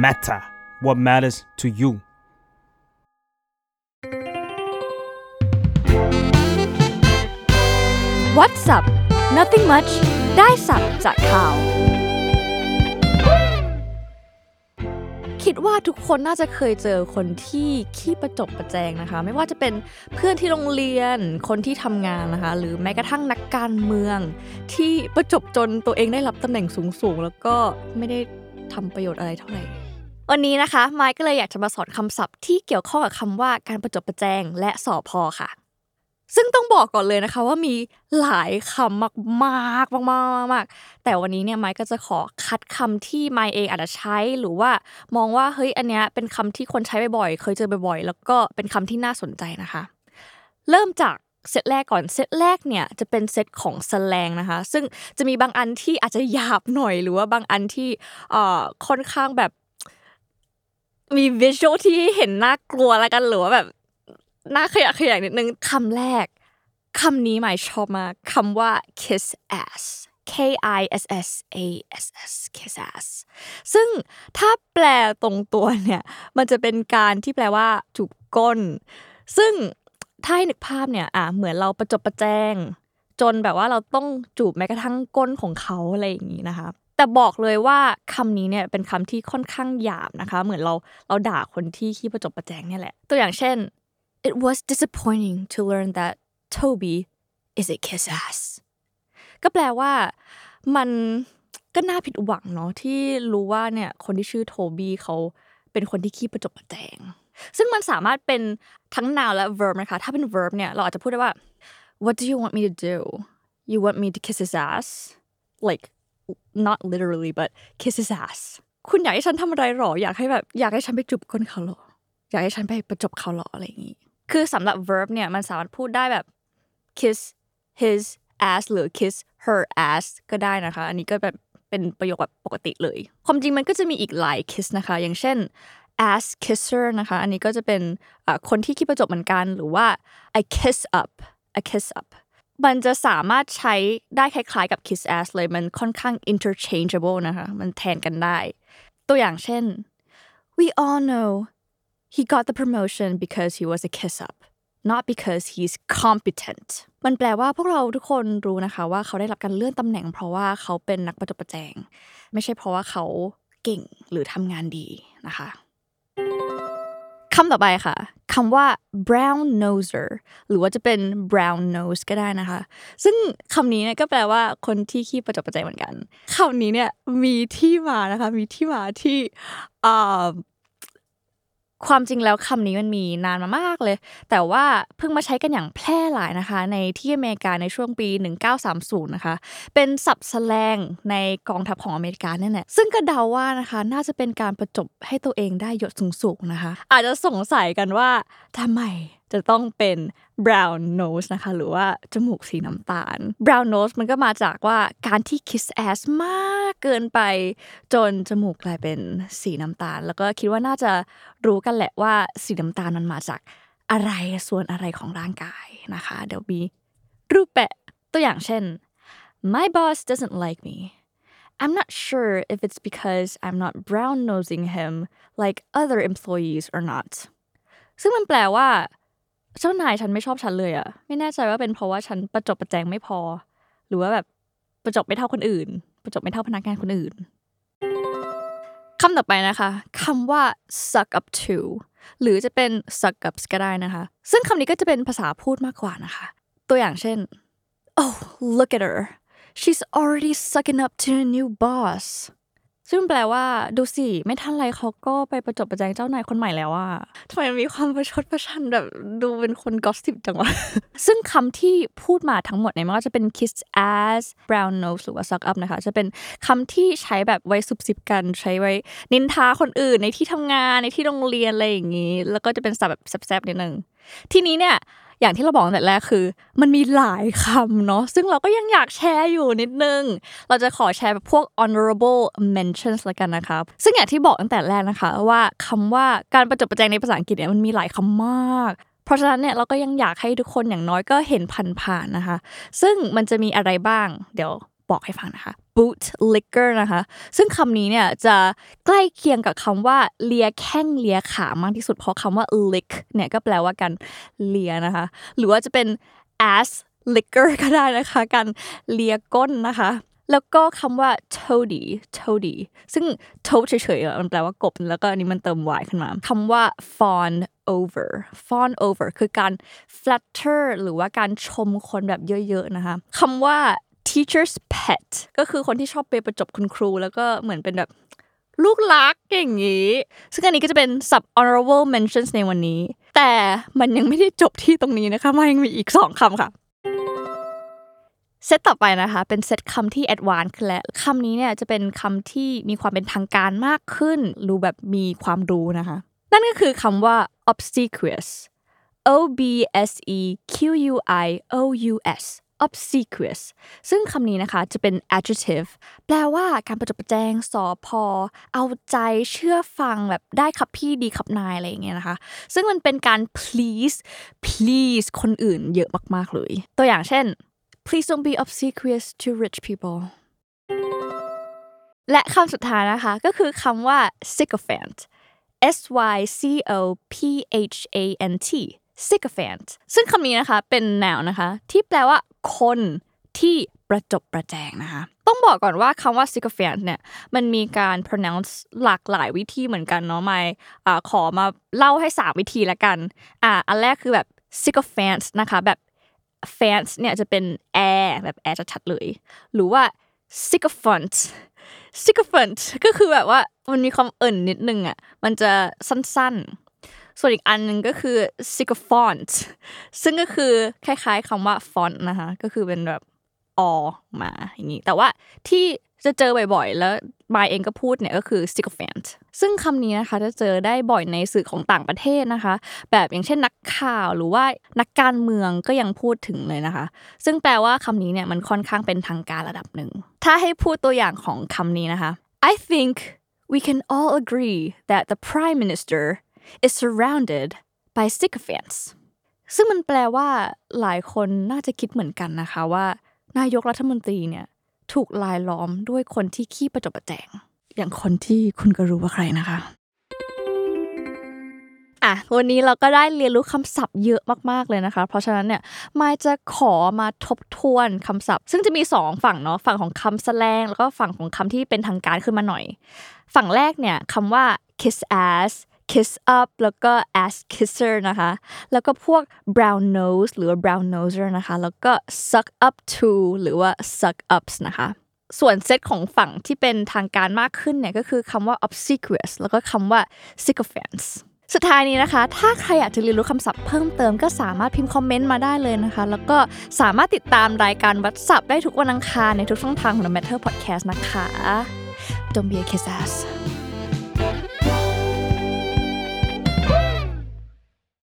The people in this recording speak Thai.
matter what matters to you What's up Nothing much ได้สับจากข่าว คิดว่าทุกคนน่าจะเคยเจอคนที่ขี้ประจบประแจงนะคะ ไม่ว่าจะเป็นเพื่อนที่โรงเรียนคนที่ทำงานนะคะ หรือแม้กระทั่งนักการเมือง ที่ประจบจนตัวเองได้รับตำแหน่งสูงๆ แล้วก็ไม่ได้ทำประโยชน์อะไรเท่าไหร่ วันนี้นะคะไมค์ก็เลยอยากจะมาสอนคำศัพท์ที่เกี่ยวข้องกับคำว่าการประจบประแจงและสอพอค่ะ ซึ่งต้องบอกก่อนเลยนะคะว่ามีหลายคำมากมากมากมากมากแต่วันนี้เนี่ยไมค์ก็จะขอคัดคำที่ไมค์เองอาจจะใช้หรือว่ามองว่าเฮ้ยอันเนี้ยเป็นคำที่คนใช้บ่อยๆ เคยเจอบ่อยๆ แล้วก็เป็นคำที่น่าสนใจนะคะ เริ่มจากเซตแรกก่อนเซตแรกเนี่ยจะเป็นเซตของสแลงนะคะ ซึ่งจะมีบางอันที่อาจจะหยาบหน่อย หรือว่าบางอันที่เอ่อค่อนข้างแบบ มีวิชวลที่เห็นน่ากลัวแล้วกันหรือว่าแบบน่าขยะขยงนิดนึงคำแรกคำนี้หมายชอบมากคำว่า kiss ass K I S S A S S kiss ass ซึ่งถ้าแปลตรงตัวเนี่ยมันจะเป็นการที่แปลว่าจูบก้น ซึ่งถ้าให้นึกภาพเนี่ยอะเหมือนเราประจบประแจงจนแบบว่าเราต้องจูบแม้กระทั่งก้นของเขาอะไรอย่างนี้นะคะ แต่บอกเลยว่าคำนี้เนี่ยเป็นคำที่ค่อนข้างหยาบนะคะ เหมือนเราเราด่าคนที่ขี้ประจบประแจงเนี่ยแหละ ตัวอย่างเช่น it was disappointing to learn that Toby is a kiss ass ก็แปลว่ามันก็น่าผิดหวังเนาะที่รู้ว่าเนี่ยคนที่ชื่อโทบี้เขาเป็นคนที่ขี้ประจบประแจง ซึ่งมันสามารถเป็นทั้ง noun และ verb นะคะ ถ้าเป็น verb เนี่ยเราอาจจะพูดได้ว่า what do you want me to do you want me to kiss his ass like not literally but kiss his ass คุณอยากให้ฉันทำอะไรหรอ อยากให้แบบอยากให้ฉันไปจูบก้นเขาหรอ อยากให้ฉันไปประจบเขาหรออะไรอย่างนี้ คือสำหรับ verb เนี่ยมันสามารถพูดได้แบบ kiss his ass หรือ kiss her ass ก็ได้นะคะ อันนี้ก็แบบเป็นประโยคแบบปกติเลย ความจริงมันก็จะมีอีกหลาย kiss นะคะ อย่างเช่น ass kisser นะคะ อันนี้ก็จะเป็นคนที่คิดประจบเหมือนกัน หรือว่า I kiss up I kiss up มันจะสามารถใช้ได้คล้ายๆกับ kiss ass เลยมันค่อนข้าง interchangeable นะคะมันแทนกันได้ ตัวอย่างเช่น we all know he got the promotion because he was a kiss up not because he's competent มันแปลว่าพวกเราทุกคนรู้นะคะว่าเขาได้รับการเลื่อนตำแหน่ง เพราะว่าเขาเป็นนักประจบประแจง ไม่ใช่เพราะว่าเขาเก่งหรือทำงานดีนะคะ คำต่อไปค่ะคำว่า brown noser หรือว่าจะเป็น brown nose ก็ได้นะคะ ซึ่งคำนี้เนี่ยก็แปลว่าคนที่ขี้ประจบประแจงเหมือนกันคำนี้เนี่ยมีที่มานะคะ มีที่มาที่อ่า ความจริงแล้วคำนี้มันมีนานมามากเลย แต่ว่าเพิ่งมาใช้กันอย่างแพร่หลายนะคะ ในที่อเมริกาในช่วงปี 1930 นะคะ เป็นศัพท์แสลงในกองทัพของอเมริกาเนี่ยแหละซึ่งก็เดาว่านะคะ น่าจะเป็นการประจบให้ตัวเองได้ยศสูงๆนะคะ อาจจะสงสัยกันว่าทำไม จะต้องเป็น brown nose นะคะหรือว่าจมูกสีน้ำตาล brown nose มันก็มาจากว่าการที่ kiss ass มากเกินไปจนจมูกกลายเป็นสีน้ำตาล แล้วก็คิดว่าน่าจะรู้กันแหละว่าสีน้ำตาลมันมาจากอะไรส่วนอะไรของร่างกายนะคะ เดี๋ยวมีรูปแปะตัวอย่างเช่น my boss doesn't like me I'm not sure if it's because I'm not brown nosing him like other employees or not ซึ่งมันแปลว่า เจ้านายฉันไม่ชอบฉันเลยอะไม่แน่ใจว่าเป็นเพราะว่าฉันประจบประแจงไม่พอ หรือว่าแบบประจบไม่เท่าคนอื่น ประจบไม่เท่าพนักงานคนอื่นคำต่อไปนะคะคำว่า suck up to หรือจะเป็น suck up ก็ได้นะคะ ซึ่งคำนี้ก็จะเป็นภาษาพูดมากกว่านะคะ ตัวอย่างเช่น oh look at her she's already sucking up to a new boss ซึ่งแปลว่าดูสิไม่ทันไรเขาก็ไปประจบประแจงเจ้านายคนใหม่แล้วอะทำไมมีความประชดประชันแบบดูเป็นคนกอสซิบจังวะ ซึ่งคำที่พูดมาทั้งหมดเนี่ยม่ว่าจะเป็น kiss ass brown nose หรือว่า suck up นะคะ จะเป็นคำที่ใช้แบบไว้ซุบซิบกันใช้ไว้นินทาคนอื่นในที่ทำงานในที่โรงเรียนอะไรอย่างนี้ แล้วก็จะเป็นศัพท์แบบแซบๆนิดนึงทีนี้เนี่ย อย่างที่เราบอกตั้งแต่แรกคือ มันมีหลายคำเนาะซึ่งเราก็ยังอยากแชร์อยู่นิดนึง เราจะขอแชร์แบบพวก honorable mentions ละกันนะครับ ซึ่งอย่างที่บอกตั้งแต่แรกนะคะ ว่าคำว่าการประจบประแจงในภาษาอังกฤษเนี่ยมันมีหลายคำมาก เพราะฉะนั้นเนี่ยเราก็ยังอยากให้ทุกคนอย่างน้อยก็เห็นผ่านๆนะคะ ซึ่งมันจะมีอะไรบ้าง เดี๋ยว บอกให้ฟังนะคะ boot liquor นะคะ ซึ่งคำนี้เนี่ยจะใกล้เคียงกับคำว่าเลียแข้งเลียขามากที่สุด เพราะคำว่า lick เนี่ยก็แปลว่าการเลียนะคะ หรือว่าจะเป็น ass liquor ก็ได้นะคะการเลียก้นนะคะแล้วก็คำว่า toady toady ซึ่ง toad เฉยๆมันแปลว่ากบ แล้วก็อันนี้มันเติม y ขึ้นมาคำว่า fawn over fawn over คือการ flatter หรือว่าการชมคนแบบเยอะๆนะคะคำว่า teacher's pet ก็คือคนที่ชอบไปประจบคุณครู แล้วก็เหมือนเป็นแบบลูกรักอย่างนี้ ซึ่งอันนี้ก็จะเป็น sub honorable mentions ในวันนี้ แต่มันยังไม่ได้จบที่ตรงนี้นะคะมันยังมีอีกสองคำค่ะ เซตต่อไปนะคะ เป็นเซตคำที่แอดวานซ์ขึ้นแล้วคำนี้เนี่ยจะเป็นคำที่มีความเป็นทางการมากขึ้น รู้แบบมีความรู้นะคะ นั่นก็คือคำว่า obsequious o b s e q u i o u s obsequious ซึ่งคำนี้นะคะจะเป็น adjective แปลว่าการประจบประแจงสอพอ เอาใจเชื่อฟังแบบได้ขับพี่ดีขับนายอะไรอย่างเงี้ยนะคะ ซึ่งมันเป็นการ please please คนอื่นเยอะมากๆเลย ตัวอย่างเช่น please don't be obsequious to rich people และคำสุดท้ายนะคะก็คือคำว่า sycophant S Y C O P H A N T sycophant ซึ่งคำนี้นะคะเป็น noun นะคะ ที่แปลว่า คนที่ประจบประแจงนะคะ ต้องบอกก่อนว่าคำว่า sycophant เนี่ย มันมีการ pronounce หลากหลายวิธีเหมือนกันเนาะไม่ขอมาเล่าให้ 3 วิธีละกัน อ่า อันแรกคือแบบ sycophant นะคะ แบบ fans เนี่ยจะเป็นแอร์แบบแอร์ชัดๆเลย หรือว่า sycophant sycophant ก็คือแบบว่ามันมีความเอิ่นนิดนึงอะ มันจะสั้น ส่วนอีกอันหนึ่งก็คือ sycophant ซึ่งก็คือคล้ายๆคำว่า font นะคะ ก็คือเป็นแบบอมาอย่างนี้ แต่ว่าที่จะเจอบ่อยๆ แล้วมายเองก็พูดเนี่ยก็คือ sycophant ซึ่งคำนี้นะคะจะเจอได้บ่อยในสื่อของต่างประเทศนะคะ แบบอย่างเช่นนักข่าวหรือว่านักการเมืองก็ยังพูดถึงเลยนะคะ ซึ่งแปลว่าคำนี้เนี่ยมันค่อนข้างเป็นทางการระดับหนึ่ง ถ้าให้พูดตัวอย่างของคำนี้นะคะ I think we can all agree that the prime minister is surrounded by sycophants ซึ่งมันแปลว่าหลายคนน่าจะคิดเหมือนกันนะคะว่า นายกรัฐมนตรีเนี่ยถูกลายล้อมด้วยคนที่ขี้ประจบประแจง อย่างคนที่คุณก็รู้ว่าใครนะคะอะวันนี้เราก็ได้เรียนรู้คำศัพท์เยอะมากๆเลยนะคะ เพราะฉะนั้นเนี่ยมายจะขอมาทบทวนคำศัพท์ ซึ่งจะมีสองฝั่งเนาะฝั่งของคำแสลง แล้วก็ฝั่งของคำที่เป็นทางการขึ้นมาหน่อย ฝั่งแรกเนี่ยคำว่า kiss ass kiss up แล้วก็ ass kisser นะคะ แล้วก็พวก brown nose หรือว่า brown noser นะคะ แล้วก็ suck up to หรือว่า suck ups นะคะ ส่วนเซตของฝั่งที่เป็นทางการมากขึ้นเนี่ยก็คือคำว่า obsequious แล้วก็คำว่า sycophants สุดท้ายนี้นะคะ ถ้าใครอยากจะเรียนรู้คำศัพท์เพิ่มเติมก็สามารถพิมพ์คอมเมนต์มาได้เลยนะคะ แล้วก็สามารถติดตามรายการวัดศัพท์ได้ทุกวันอังคารในทุกช่องทางของ The Matter Podcast นะคะ Don't be a kiss ass